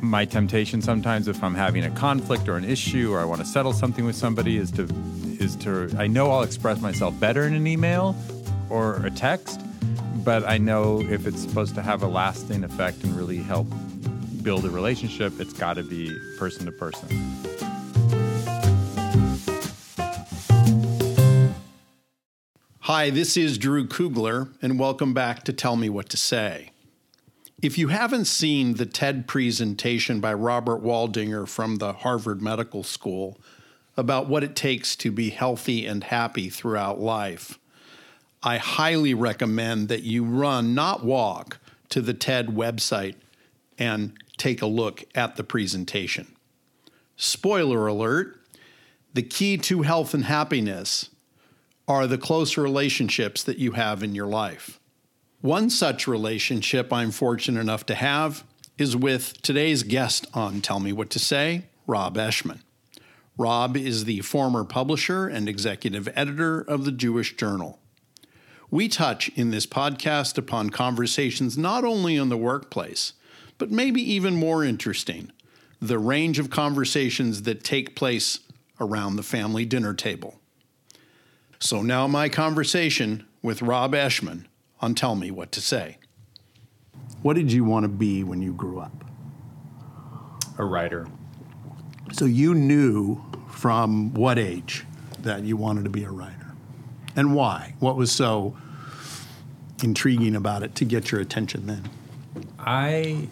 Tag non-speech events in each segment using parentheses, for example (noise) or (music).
my temptation sometimes if I'm having a conflict or an issue or I want to settle something with somebody is to is to I know I'll express myself better in an email or a text, but I know if it's supposed to have a lasting effect and really help build a relationship, it's got to be person to person. Hi, this is Drew Kugler, and welcome back to Tell Me What to Say. If you haven't seen the TED presentation by Robert Waldinger from the Harvard Medical School about what it takes to be healthy and happy throughout life, I highly recommend that you run, not walk, to the TED website and take a look at the presentation. Spoiler alert the key to health and happiness are the close relationships that you have in your life. One such relationship I'm fortunate enough to have is with today's guest on Tell Me What to Say, Rob Eshman. Rob is the former publisher and executive editor of the Jewish Journal. We touch in this podcast upon conversations not only in the workplace, but maybe even more interesting the range of conversations that take place around the family dinner table. So now, my conversation with Rob Eshman on Tell Me What to Say. What did you want to be when you grew up? A writer. So you knew from what age that you wanted to be a writer? And why? What was so intriguing about it to get your attention then? I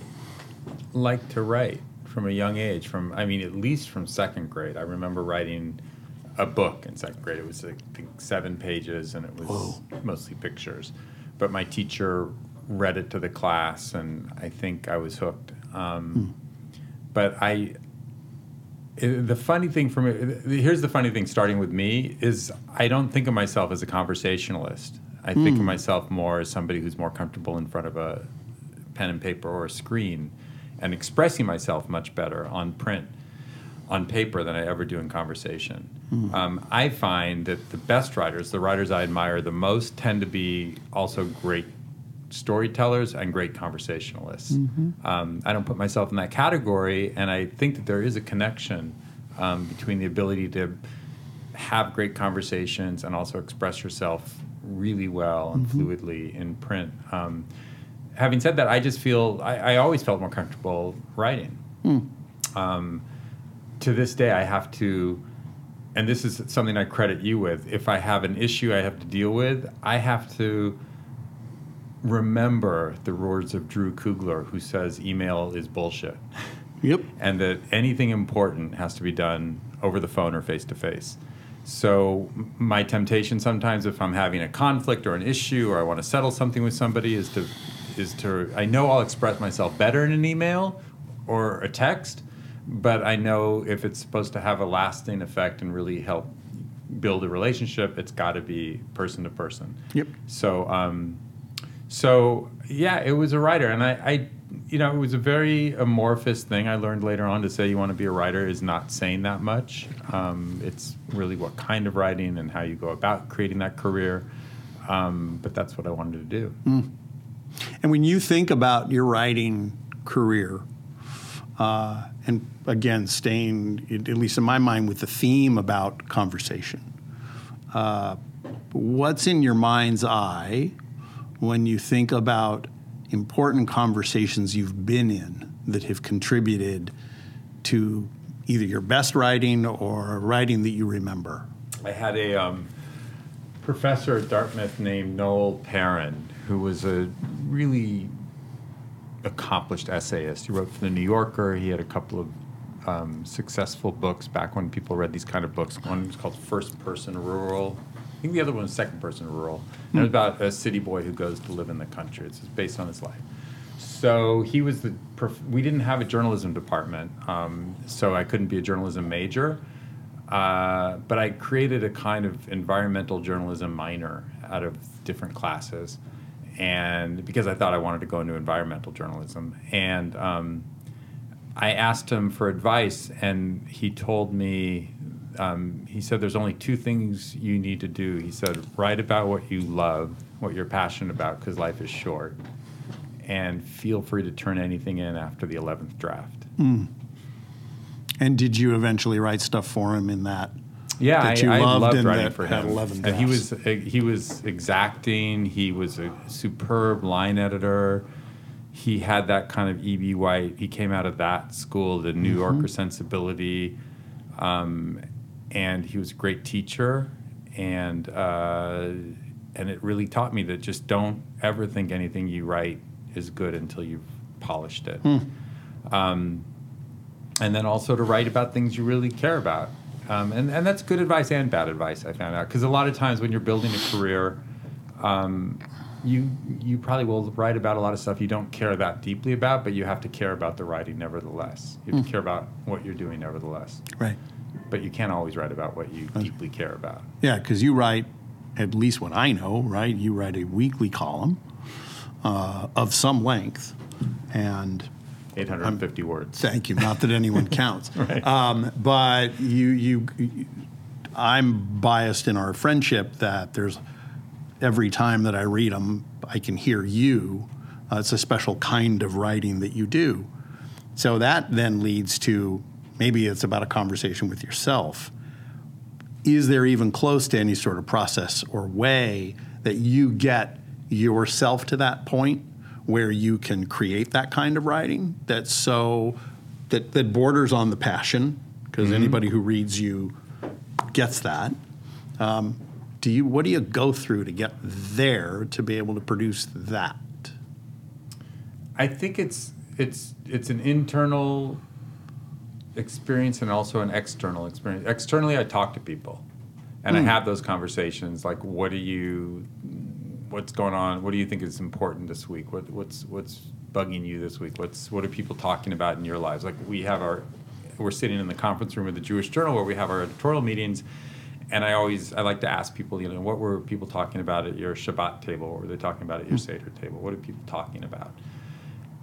like to write from a young age. From I mean, at least from second grade. I remember writing a book in second grade. It was like, seven pages, and it was Whoa. mostly pictures. But my teacher read it to the class, and I think I was hooked. Um, But I, it- the funny thing for me, here's the funny thing. Starting with me is I don't think of myself as a conversationalist. I think of myself more as somebody who's more comfortable in front of a pen and paper or a screen, and expressing myself much better on print on paper than I ever do in conversation. Um, I find that the best writers, the writers I admire the most, tend to be also great storytellers and great conversationalists. Um, I don't put myself in that category, and I think that there is a connection um, between the ability to have great conversations and also express yourself really well and fluidly in print. Um, having said that, I just feel I, I always felt more comfortable writing to this day, I have to, and this is something I credit you with. If I have an issue I have to deal with, I have to remember the words of Drew Kugler, who says email is bullshit, (laughs) Yep. and that anything important has to be done over the phone or face to face. So my temptation sometimes, if I'm having a conflict or an issue, or I want to settle something with somebody, is to is to I know I'll express myself better in an email or a text, but I know if it's supposed to have a lasting effect and really help build a relationship, it's got to be person to person. Yep. So, um, so yeah, it was a writer, and I, I, you know, it was a very amorphous thing. I learned later on to say you want to be a writer is not saying that much. Um, it's really what kind of writing and how you go about creating that career. Um, but that's what I wanted to do. And when you think about your writing career, uh, and again, staying, at least in my mind, with the theme about conversation, uh, what's in your mind's eye when you think about important conversations you've been in that have contributed to either your best writing or writing that you remember? I had a um, professor at Dartmouth named Noel Perrin, who was a really accomplished essayist. He wrote for the New Yorker. He had a couple of um, successful books back when people read these kind of books. One was called First Person Rural. I think the other one was Second Person Rural. And it was about a city boy who goes to live in the country. It's based on his life. So he was the. Prof- we didn't have a journalism department, um, so I couldn't be a journalism major. Uh, but I created a kind of environmental journalism minor out of different classes, and because I thought I wanted to go into environmental journalism, and um, I asked him for advice, and he told me. Um, he said, "There's only two things you need to do." He said, "Write about what you love, what you're passionate about, because life is short." and feel free to turn anything in after the 11th draft. And did you eventually write stuff for him in that? Yeah, that I, you I loved loved and writing for him. 11 and he was uh, he was exacting. He was a superb line editor. He had that kind of E.B. White. He came out of that school, the New Mm-hmm. Yorker sensibility, um, and he was a great teacher. And uh, and it really taught me that just don't ever think anything you write is good until you've polished it. Hmm. Um, and then also to write about things you really care about. Um, and, and that's good advice and bad advice, I found out. Because a lot of times when you're building a career, um, you, you probably will write about a lot of stuff you don't care that deeply about, but you have to care about the writing nevertheless. You have to care about what you're doing nevertheless. Right. But you can't always write about what you deeply care about. Yeah, because you write, at least what I know, right? You write a weekly column uh, of some length, and 850 words. thank you. Not that anyone (laughs) counts, Right. um, but you, you, I'm biased in our friendship that there's every time that I read them, I can hear you. Uh, it's a special kind of writing that you do. So that then leads to maybe it's about a conversation with yourself. Is there even close to any sort of process or way that you get yourself to that point where you can create that kind of writing that's so that, that borders on the passion? Because anybody who reads you gets that. Um, do you what do you go through to get there to be able to produce that? I think it's it's it's an internal experience and also an external experience. Externally, I talk to people, and I have those conversations. Like, what do you, what's going on? What do you think is important this week? What what's what's bugging you this week? What's what are people talking about in your lives? Like, we have our, we're sitting in the conference room of the Jewish Journal where we have our editorial meetings. And I always I like to ask people, you know, what were people talking about at your Shabbat table? What were they talking about at your hmm. Seder table? What are people talking about?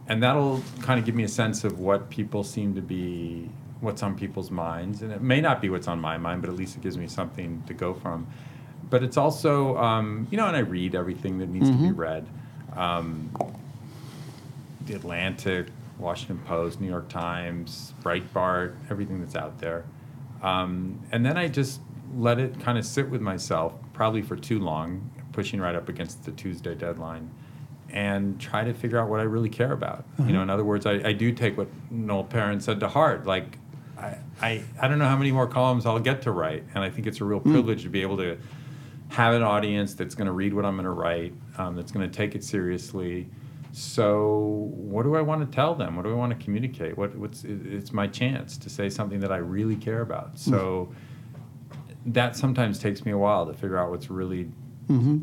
and that'll kind of give me a sense of what people seem to be what's on people's minds and it may not be what's on my mind but at least it gives me something to go from but it's also um, you know and i read everything that needs to be read um, the atlantic washington post new york times breitbart everything that's out there um, and then i just let it kind of sit with myself probably for too long pushing right up against the tuesday deadline and try to figure out what I really care about. You know, in other words, I, I do take what Noel Perrin said to heart. Like, I, I, I don't know how many more columns I'll get to write, and I think it's a real privilege to be able to have an audience that's going to read what I'm going to write, um, that's going to take it seriously. So, what do I want to tell them? What do I want to communicate? What, what's it's my chance to say something that I really care about. So, that sometimes takes me a while to figure out what's really,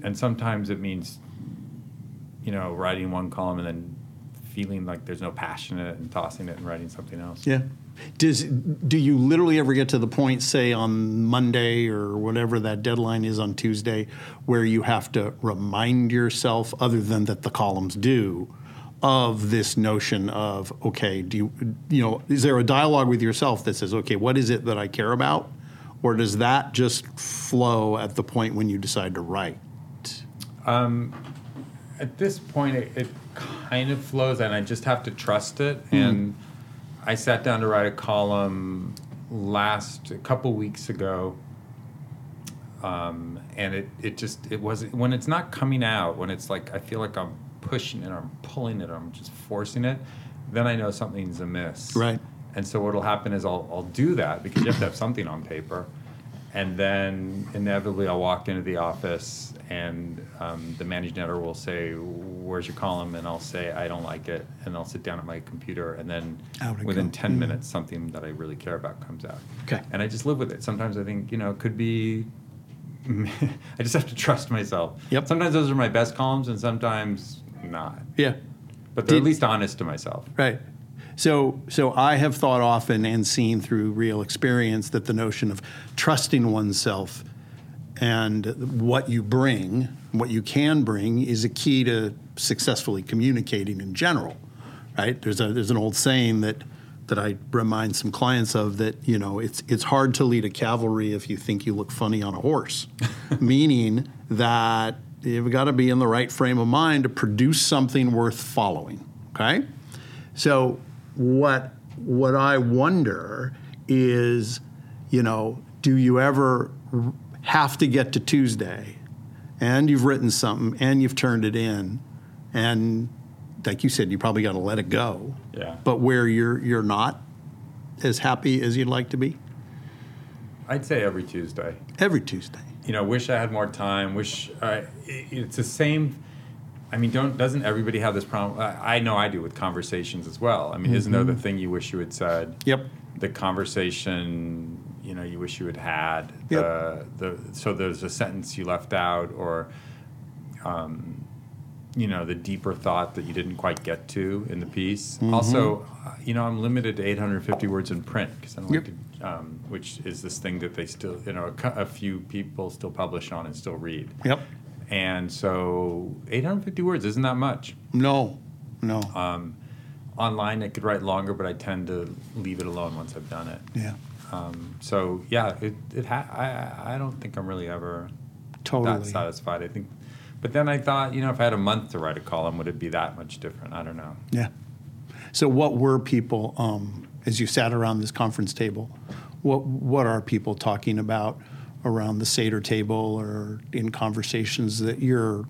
and sometimes it means you know, writing one column and then feeling like there's no passion in it and tossing it and writing something else. Yeah. Does do you literally ever get to the point, say on Monday or whatever that deadline is on Tuesday, where you have to remind yourself, other than that the columns do, of this notion of okay, do you you know, is there a dialogue with yourself that says, okay, what is it that I care about, or does that just flow at the point when you decide to write? Um, at this point, it, it kind of flows, and I just have to trust it. And I sat down to write a column last a couple weeks ago, um, and it it just it was when it's not coming out when it's like I feel like I'm pushing it, I'm pulling it, I'm just forcing it. Then I know something's amiss. Right. And so what'll happen is I'll I'll do that because you have to have something on paper, and then inevitably I'll walk into the office and um, the managing editor will say, "Where's your column?" And I'll say, "I don't like it," and I'll sit down at my computer, and then within goes. ten minutes, something that I really care about comes out. Okay. And I just live with it. Sometimes I think you know it could be. (laughs) I just have to trust myself. Yep. Sometimes those are my best columns, and sometimes not. Yeah. But they're Did- at least honest to myself. Right. So, so I have thought often and seen through real experience that the notion of trusting oneself and what you bring, what you can bring, is a key to successfully communicating in general. Right? There's a there's an old saying that that I remind some clients of that you know it's it's hard to lead a cavalry if you think you look funny on a horse, (laughs) meaning that you've got to be in the right frame of mind to produce something worth following. Okay, so what what I wonder is, you know, do you ever have to get to Tuesday, and you've written something and you've turned it in, and like you said, you probably got to let it go. Yeah. But where you're you're not as happy as you'd like to be I'd say every Tuesday. every Tuesday. you know, wish I had more time. Wish I, it's the same. I mean, don't doesn't everybody have this problem? I, I know I do with conversations as well. I mean, isn't there the thing you wish you had said? Yep. The conversation, you know, you wish you had had. Yep. The, the so there's a sentence you left out, or, um, you know, the deeper thought that you didn't quite get to in the piece. Also, uh, you know, I'm limited to 850 words in print because I don't Yep. like to um, which is this thing that they still, you know, a, a few people still publish on and still read. Yep. And so 850 words isn't that much. No. No. Um, online, I could write longer, but I tend to leave it alone once I've done it. yeah. Um, so yeah, it, it ha- I, I don't think I'm really ever Totally. that satisfied. I think, but then I thought, you know, if I had a month to write a column, would it be that much different? I don't know. Yeah. So, what were people um, as you sat around this conference table? What what are people talking about around the Seder table or in conversations that you're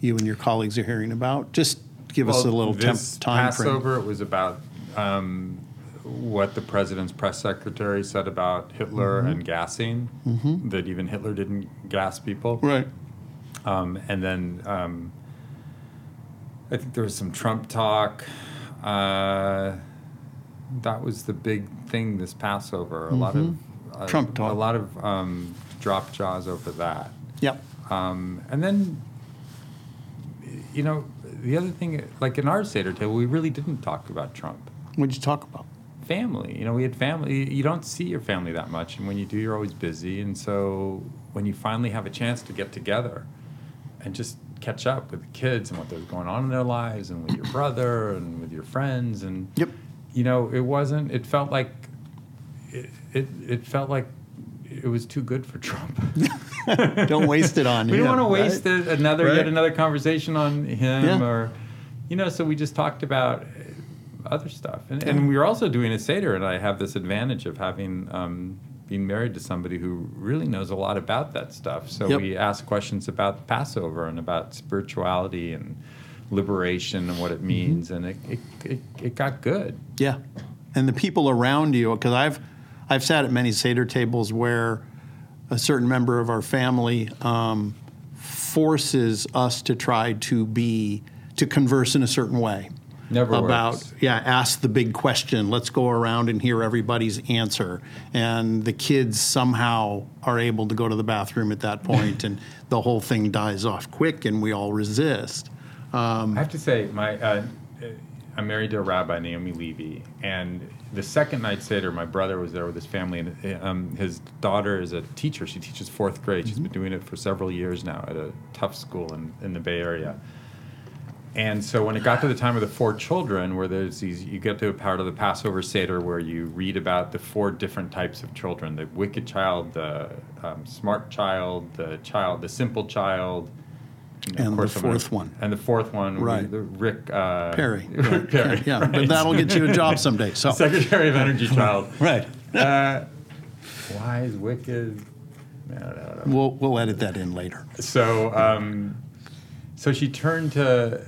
you and your colleagues are hearing about? Just give us a little temp, time frame. Passover, it was about um, what the president's press secretary said about Hitler Mm-hmm. and gassing. That even Hitler didn't gas people. Right. Um, and then um, I think there was some Trump talk. Uh, that was the big thing this Passover. A lot of Mm-hmm. Trump talk. A lot of um, drop jaws over that. Yep. Um, and then, you know, the other thing, like in our Seder table, we really didn't talk about Trump. What did you talk about? Family, you know, we had family. You don't see your family that much, and when you do, you're always busy. And so, when you finally have a chance to get together and just catch up with the kids and what was going on in their lives, and with your brother and with your friends, and Yep. you know, it wasn't. It felt like it. It, it felt like it was too good for Trump. (laughs) Don't waste it on (laughs) him. we him. don't want to waste right? it, another Right. yet another conversation on him Yeah. or you know so we just talked about uh, other stuff and, and we were also doing a seder and i have this advantage of having um, being married to somebody who really knows a lot about that stuff so Yep. we asked questions about passover and about spirituality and liberation and what Mm-hmm. it means and it, it, it, it got good Yeah, and the people around you, because I've I've sat at many seder tables where a certain member of our family um, forces us to try to be to converse in a certain way. Never about works. yeah, ask the big question. Let's go around and hear everybody's answer. And the kids somehow are able to go to the bathroom at that point, and (laughs) the whole thing dies off quick, and we all resist. Um, I have to say, my uh, I'm married to a rabbi, Naomi Levy, and the second night Seder, my brother was there with his family, and um, his daughter is a teacher. She teaches fourth grade. She's been doing it for several years now at a tough school in, in the Bay Area. And so when it got to the time of the four children, where there's these, you get to a part of the Passover Seder where you read about the four different types of children: the wicked child, the um, smart child, the child, the simple child, of And the course I'm gonna- fourth one. and the fourth one, Right. the Rick uh, Perry, Rick right. Perry, (laughs) yeah, right. but (laughs) that'll get you a job someday. So Secretary of Energy (laughs) child. right. Uh, wise, wicked. No, no, no. We'll we'll edit that in later. So, um, so she turned to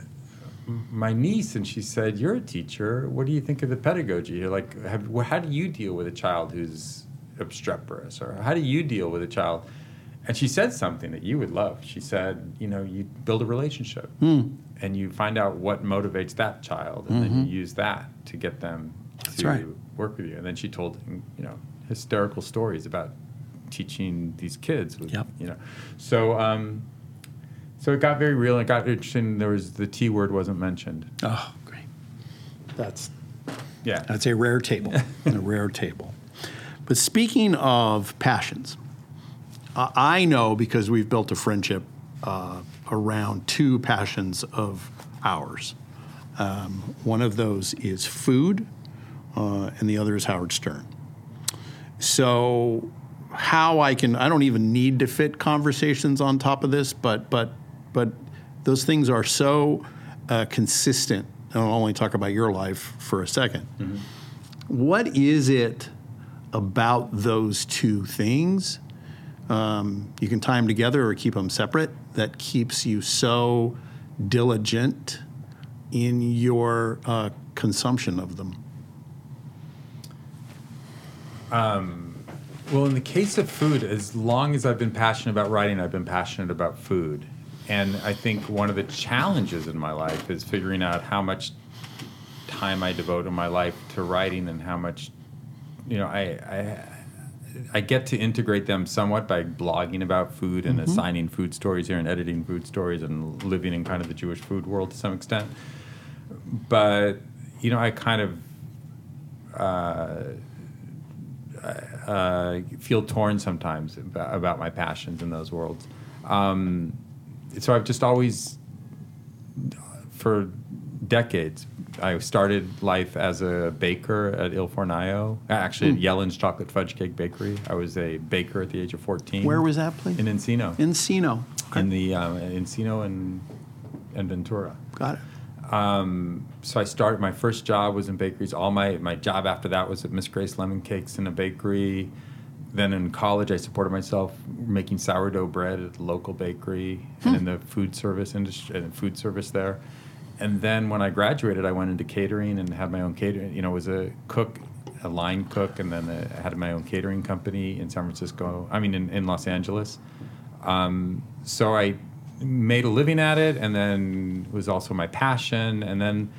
my niece and she said, "You're a teacher. What do you think of the pedagogy? You're like, have, how do you deal with a child who's obstreperous, or how do you deal with a child?" And she said something that you would love. She said, "You know, you build a relationship, and you find out what motivates that child, and then you use that to get them to right. work with you." And then she told, you know, hysterical stories about teaching these kids with, Yep. you know, so. Um, so it got very real. It got interesting. There was the T word wasn't mentioned. Oh, great. That's Yeah. that's a rare table. (laughs) a rare table. But speaking of passions, I I know because we've built a friendship uh, around two passions of ours. Um, one of those is food, uh, and the other is Howard Stern. So, how I can, I don't even need to fit conversations on top of this, but, but but those things are so uh, consistent. I'll only talk about your life for a 2nd What is it about those two things? Um, you can tie them together or keep them separate that keeps you so diligent in your uh, consumption of them. Well, in the case of food, as long as I've been passionate about writing, I've been passionate about food. And I think one of the challenges in my life is figuring out how much time I devote in my life to writing and how much, you know, I, I, I get to integrate them somewhat by blogging about food and assigning food stories here and editing food stories and living in kind of the Jewish food world to some extent. But, you know, I kind of uh, feel torn sometimes about, about my passions in those worlds. Um, so I've just always, for decades, I started life as a baker at Il Fornaio, actually at Yellen's Chocolate Fudge Cake Bakery. I was a baker at the age of 14. Where was that place? In Encino. Encino. Okay. In the um, Encino and, and Ventura. Got it. Um, so I started. My first job was in bakeries. All my my job after that was at Miss Grace Lemon Cakes in a bakery. Then in college, I supported myself making sourdough bread at a local bakery and in the food service industry and food service there. And then when I graduated, I went into catering and had my own catering. You know, was a cook, a line cook, and then I had my own catering company in San Francisco. I mean, in, in Los Angeles. Um, so I made a living at it, and then it was also my passion. And then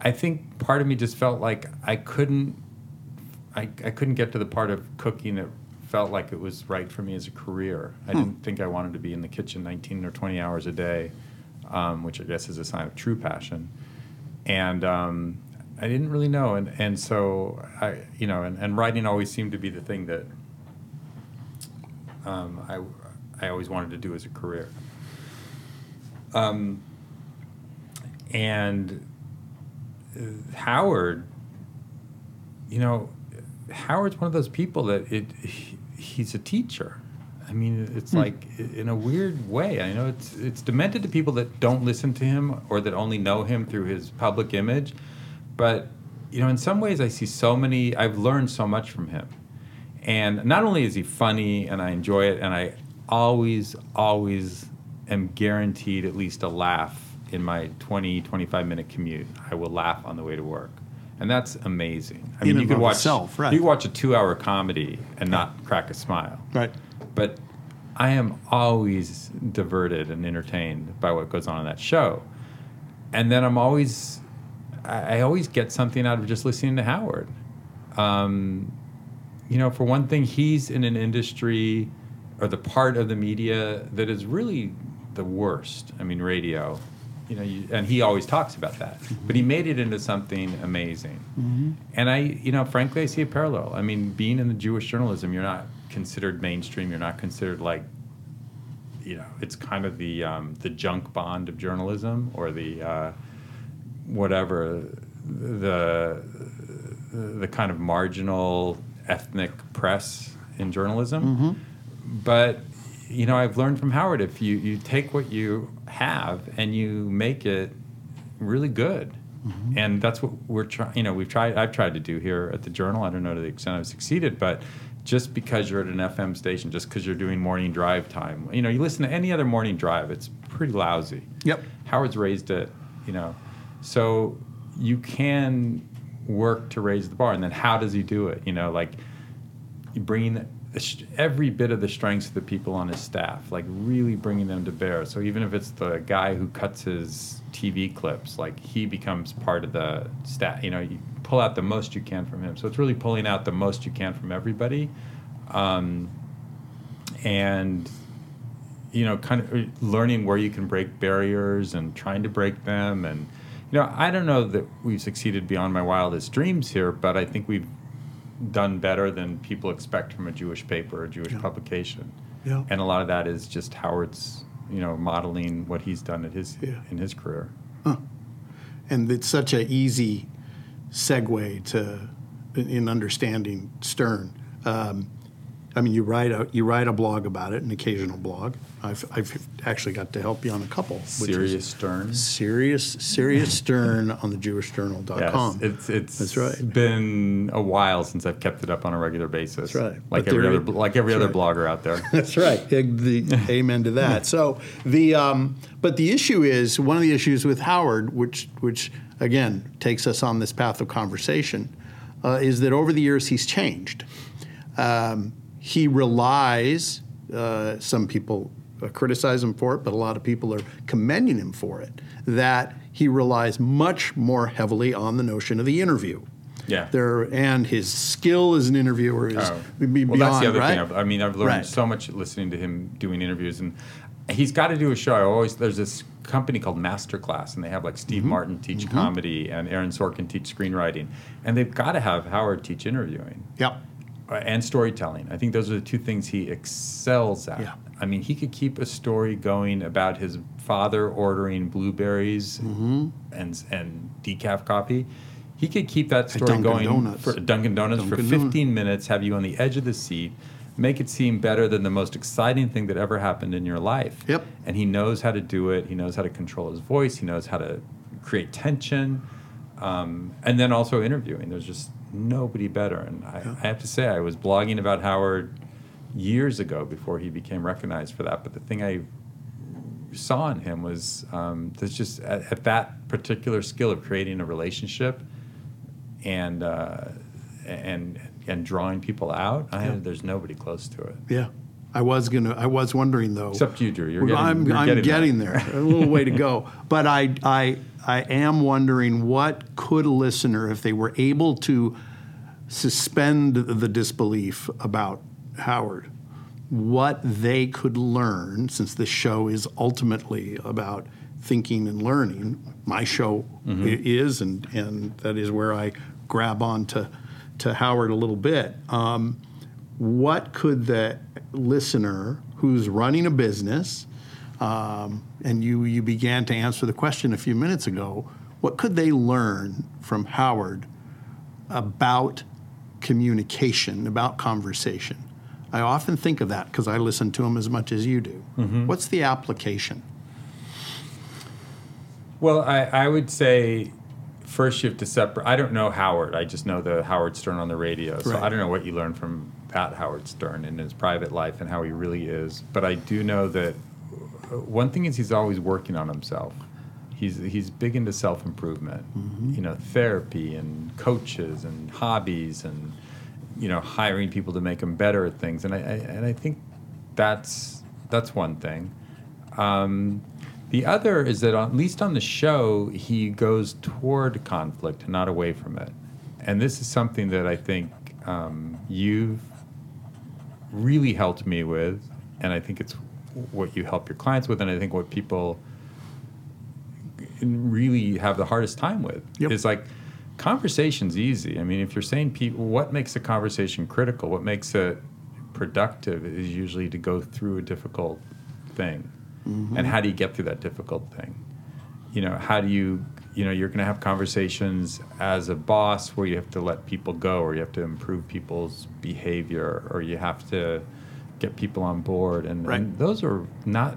I think part of me just felt like I couldn't, I, I couldn't get to the part of cooking that felt like it was right for me as a career. I didn't think I wanted to be in the kitchen 19 or 20 hours a day, um, which I guess is a sign of true passion. And um, I didn't really know, and and so I, you know, and, and writing always seemed to be the thing that um, I I always wanted to do as a career. Um, and uh, Howard, you know, Howard's one of those people that it he, he's a teacher. I mean, it's like in a weird way. I know it's it's demented to people that don't listen to him or that only know him through his public image, but you know, in some ways, I see so many. I've learned so much from him, and not only is he funny, and I enjoy it, and I always, always am guaranteed at least a laugh in my 20, 25 minute commute. I will laugh on the way to work. And that's amazing. I mean, you could watch itself, right. you watch a two-hour comedy and not crack a smile. Right. But I am always diverted and entertained by what goes on in that show. And then I'm always, I I always get something out of just listening to Howard. Um, you know, for one thing, he's in an industry or the part of the media that is really the worst. I mean, radio. You know, you, and he always talks about that. But he made it into something amazing. And I, you know, frankly, I see a parallel. I mean, being in the Jewish journalism, you're not considered mainstream. You're not considered like, you know, it's kind of the um, the junk bond of journalism or the uh, whatever the the kind of marginal ethnic press in journalism. But you know, I've learned from Howard if you you take what you have and you make it really good. And that's what we're trying. You know, we've tried. I've tried to do here at the Journal. I don't know to the extent I've succeeded, but just because you're at an FM station, just because you're doing morning drive time, you know, you listen to any other morning drive, it's pretty lousy. Yep. Howard's raised it, you know. So you can work to raise the bar, and then how does he do it? You know, like bringing the, every bit of the strengths of the people on his staff, like really bringing them to bear. So even if it's the guy who cuts his TV clips, like he becomes part of the staff. You know, you pull out the most you can from him. So it's really pulling out the most you can from everybody, um, and you know, kind of learning where you can break barriers and trying to break them. And, you know, I don't know that we've succeeded beyond my wildest dreams here, but I think we've done better than people expect from a Jewish paper, a Jewish publication. Yeah. And a lot of that is just Howard's, you know, modeling what he's done at his Yeah. in his career. Huh. And it's such an easy segue to in understanding Stern. Um, I mean, you write a you write a blog about it, an occasional blog. I've I've actually got to help you on a couple. which is Serious Stern. Serious Serious (laughs) Stern on the JewishJournal.com. Yes, it's it's That's right. been a while since I've kept it up on a regular basis. That's right. Like But every other like every other right. blogger out there. (laughs) That's right. The, amen to that. (laughs) So the um, but the issue is one of the issues with Howard, which which again takes us on this path of conversation, uh, is that over the years he's changed. Um, he relies. Uh, some people uh, criticize him for it, but a lot of people are commending him for it. That he relies much more heavily on the notion of the interview. Yeah. There and his skill as an interviewer is Oh. be- well, beyond that's the other right. thing. I've, I mean, I've learned Right. so much listening to him doing interviews, and he's got to do a show. I always there's this company called Masterclass, and they have like Steve Mm-hmm. Martin teach comedy and Aaron Sorkin teach screenwriting, and they've got to have Howard teach interviewing Yep. uh, and storytelling. I think those are the two things he excels at. Yeah. I mean, he could keep a story going about his father ordering blueberries Mm-hmm. and and decaf coffee. He could keep that story going Donuts. for Dunkin' Donuts for Dunkin' 15 minutes, have you on the edge of the seat, make it seem better than the most exciting thing that ever happened in your life. Yep. And he knows how to do it. He knows how to control his voice. He knows how to create tension. Um, and then also interviewing. There's just nobody better. And I, I have to say, I was blogging about Howard years ago before he became recognized for that. But the thing I saw in him was um, there's just at, at that particular skill of creating a relationship and uh, and and drawing people out. I, there's nobody close to it Yeah. I was gonna. I was wondering though. except you, Drew. You're getting, I'm, you're I'm getting, getting, there. A little way to go. (laughs) But I, I, I am wondering what could a listener, if they were able to suspend the disbelief about Howard, what they could learn, since this show is ultimately about thinking and learning. My show Mm-hmm. is, and, and that is where I grab on to, Howard a little bit. Um, what could the listener who's running a business, um, and you, you began to answer the question a few minutes ago, what could they learn from Howard about communication, about conversation? I often think of that because I listen to him as much as you do. What's the application? Well, I, I would say first you have to separate. I don't know Howard. I just know the Howard Stern on the radio. So Right. I don't know what you learned from that Howard Stern in his private life and how he really is. But I do know that uh, one thing is he's always working on himself. He's he's big into self improvement. You know, therapy and coaches and hobbies and you know hiring people to make them better at things. And I, I and I think that's that's one thing. Um, the other is that at least on the show, he goes toward conflict, not away from it. And this is something that I think um, you've really helped me with, and I think it's what you help your clients with, and I think what people really have the hardest time with Yep. is like conversation's easy. I mean, if you're saying people, what makes a conversation critical, what makes it productive is usually to go through a difficult thing. And how do you get through that difficult thing? You know, how do you, you know, you're going to have conversations as a boss where you have to let people go or you have to improve people's behavior or you have to get people on board. And, Right. and those are not,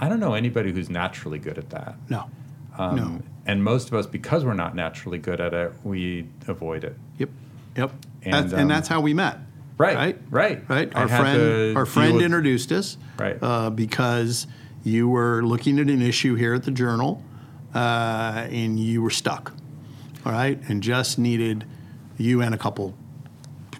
I don't know anybody who's naturally good at that. No. Um, no. And most of us, because we're not naturally good at it, we avoid it. Yep. Yep. And, that's, um, and that's how we met. Right, Right. right. Right. Our friend, our friend introduced us. Right. Uh, because you were looking at an issue here at the Journal, uh, and you were stuck. All right, and just needed you and a couple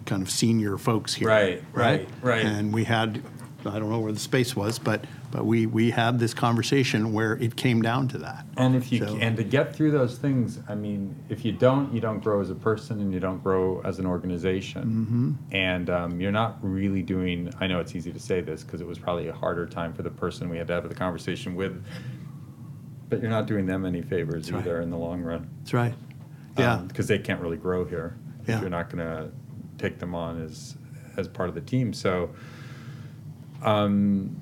kind of senior folks here. Right, right, right. And we had, I don't know where the space was, but but we we had this conversation where it came down to that. And if you So- and to get through those things, I mean, if you don't, you don't grow as a person, and you don't grow as an organization. Mm-hmm. And um, you're not really doing. I know it's easy to say this because it was probably a harder time for the person we had to have the conversation with. But you're not doing them any favors right. either in the long run. That's right. Yeah. because they can't really grow here. if Yeah. You're not going to take them on as as part of the team. So, um,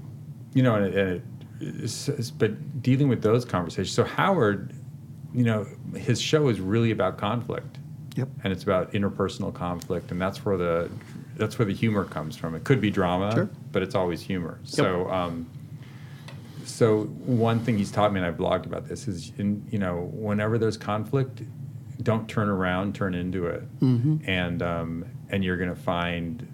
you know, and it, it's, it's- but dealing with those conversations. So Howard, you know, his show is really about conflict, yep. and it's about interpersonal conflict, and that's where the that's where the humor comes from. It could be drama, Sure. but it's always humor. So, um, so one thing he's taught me, and I've blogged about this, is in you know whenever there's conflict, don't turn around, turn into it, Mm-hmm. and um, and you're gonna find,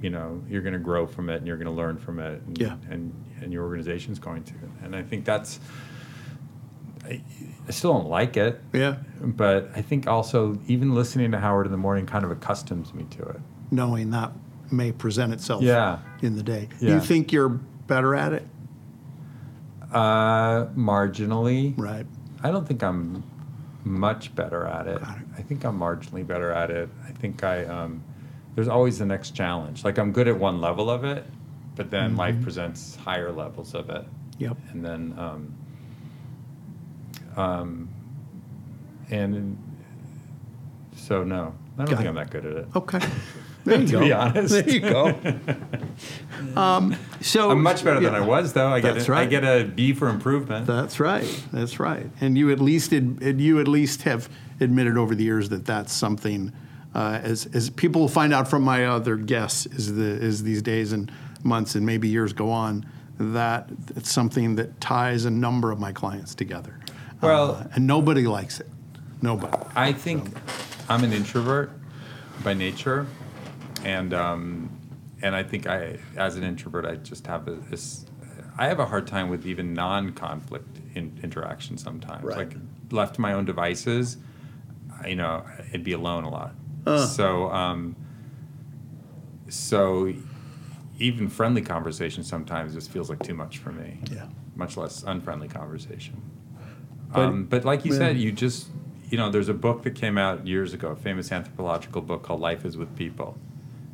you know, you're gonna grow from it, and you're gonna learn from it, and Yeah. and, and your organization's going to, and I think that's. I, I still don't like it, Yeah. but I think also even listening to Howard in the morning kind of accustoms me to it. Knowing that may present itself Yeah. in the day. Yeah. You think you're better at it? Uh, marginally. Right. I don't think I'm much better at it. Got it. I think I'm marginally better at it. I think I um, there's always the next challenge. Like I'm good at one level of it, but then Mm-hmm. life presents higher levels of it, Yep. and then um, um, and so no, I don't Got think it. I'm that good at it. Okay. (laughs) There you To go. be honest. There you go. (laughs) um, so I'm much better than. I was, though. I get a, I right. get a B for improvement. That's right. That's right. And you at least ad, you at least have admitted over the years that that's something. Uh, as as people find out from my other guests, is the is these days and months and maybe years go on, that it's something that ties a number of my clients together. Well- Uh, and nobody likes it. Nobody. I think I'm an introvert by nature, and um, and I think I, as an introvert, I just have a, this. I have a hard time with even non-conflict in, interaction sometimes. Right. Like left to my own devices, I- you know, I'd be alone a lot. Uh. So um, so even friendly conversation sometimes just feels like too much for me. Yeah. Much less unfriendly conversation. But- um, but like you Yeah. said, you just you know, there's a book that came out years ago, a famous anthropological book called "Life Is with People."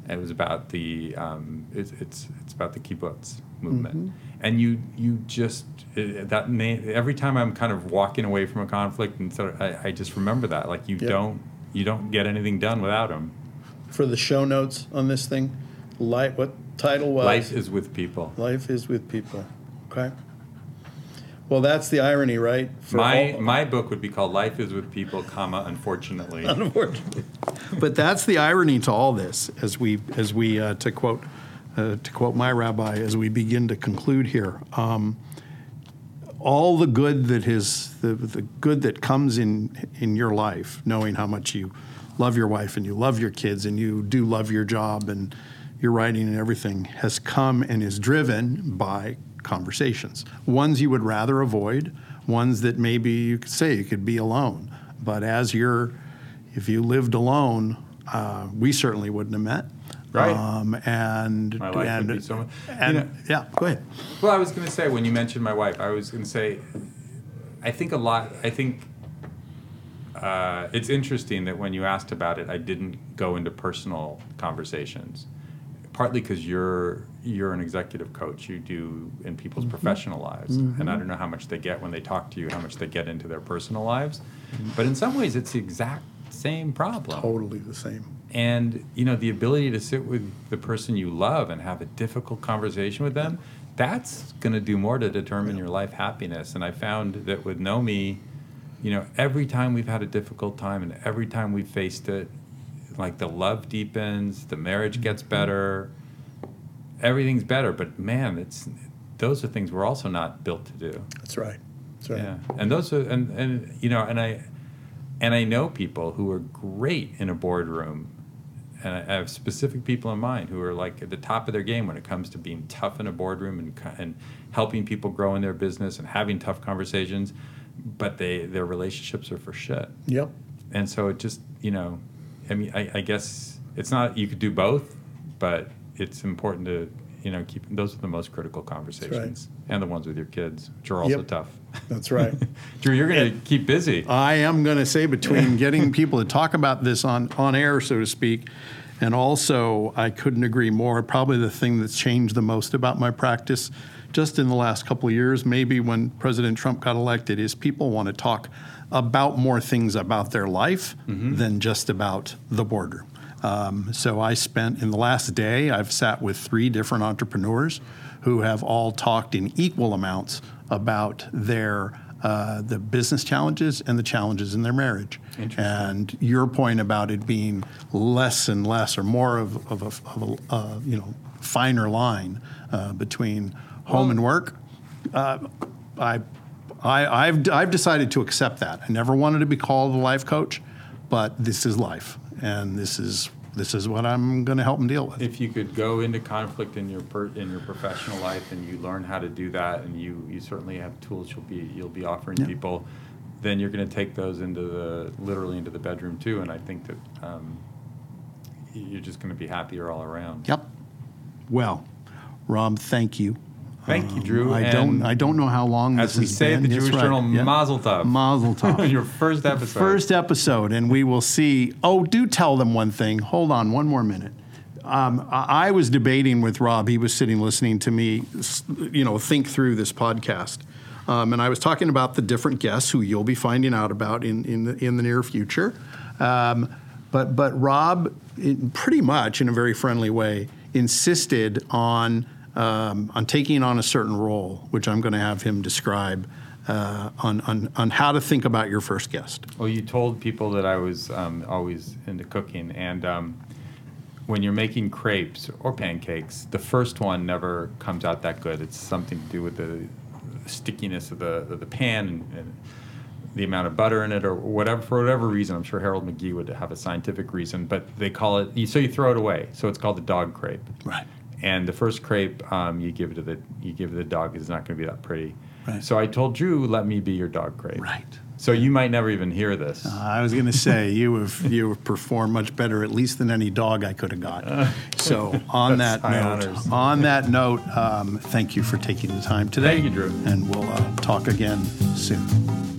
And it was about the um, it's, it's it's about the kibbutz movement, Mm-hmm. and you you just it, that may, every time I'm kind of walking away from a conflict, and so I, I just remember that like you Yep. don't you don't get anything done without them. For the show notes on this thing, life. What title was? Life is with people. Life is with people. Okay. Well, that's the irony, right? For My all- my book would be called "Life Is with People, comma Unfortunately." (laughs) unfortunately. but that's the irony to all this, as we as we uh, to quote uh, to quote my rabbi as we begin to conclude here. Um, all the good that is the, the good that comes in in your life, knowing how much you love your wife and you love your kids and you do love your job and your writing and everything, has come and is driven by conversations. Ones you would rather avoid, ones that maybe you could say you could be alone. But as you're, if you lived alone, uh, we certainly wouldn't have met. Right. Um, and My life would be so much- and You know- yeah, go ahead. Well, I was going to say when you mentioned my wife, I was going to say, I think a lot. I think uh, it's interesting that when you asked about it, I didn't go into personal conversations. Partly because you're you're an executive coach, you do in people's professional lives, and I don't know how much they get when they talk to you, how much they get into their personal lives, but in some ways, it's the exact same problem. Totally the same. and you know the ability to sit with the person you love and have a difficult conversation with them that's going to do more to determine your life happiness. And i found that with Naomi you know every time we've had a difficult time and every time we've faced it like the love deepens the marriage gets mm-hmm. better everything's better. But man it's those are things we're also not built to do. That's right. That's right. yeah, and those are and and you know, and I and I know people who are great in a boardroom, and I have specific people in mind who are like at the top of their game when it comes to being tough in a boardroom and and helping people grow in their business and having tough conversations, but they their relationships are for shit, Yep. and so it just you know, I mean, I, I guess it's not you could do both, but it's important to you know keep those are the most critical conversations and the ones with your kids, which are also Yep. tough. That's right. (laughs) Drew, you're going to keep busy. I am going to say between (laughs) getting people to talk about this on, on air, so to speak, and also I couldn't agree more. Probably the thing that's changed the most about my practice just in the last couple of years, maybe when President Trump got elected, is people want to talk about more things about their life mm-hmm. than just about the boardroom. Um, so I spent in the last day, I've sat with three different entrepreneurs who have all talked in equal amounts about their uh, the business challenges and the challenges in their marriage. And your point about it being less and less, or more of, of a, of a uh, you know finer line uh, between home and work. Uh, I, I, I've, I've decided to accept that. I never wanted to be called a life coach, but this is life, and this is this is what I'm going to help them deal with. If you could go into conflict in your per, in your professional life and you learn how to do that, and you, you certainly have tools you'll be you'll be offering Yeah. people, then you're going to take those into the literally into the bedroom too. And I think that um, you're just going to be happier all around. Yep. Well, Rob, thank you. Thank you, Drew. I don't. I don't know how long As this we say at the Jewish right. Journal, Yeah. Mazel Tov. Mazel (laughs) tov. your first episode. First episode, and we will see. Oh, do tell them one thing. Hold on, one more minute. Um, I, was debating with Rob. He was sitting listening to me, you know, think through this podcast, um, and I was talking about the different guests who you'll be finding out about in in the, in the near future. Um, but but Rob, in, pretty much in a very friendly way, insisted on um, on taking on a certain role, which I'm going to have him describe. Uh, on, on, on how to think about your first guest. Well, you told people that I was um, always into cooking, and um, when you're making crepes or pancakes, the first one never comes out that good. It's something to do with the stickiness of the of the pan and, and the amount of butter in it, or whatever. For whatever reason, I'm sure Harold McGee would have a scientific reason, but they call it. So you throw it away. So it's called the dog crepe. Right. And the first crepe um, you give to the you give to the dog it's not going to be that pretty. Right. So I told Drew, let me be your dog crepe. Right. So you might never even hear this. I was going to say you have you have performed much better, at least than any dog I could have got. (laughs) So on that note, honors. on that note, um, thank you for taking the time today. Thank you, Drew. And we'll uh, talk again soon.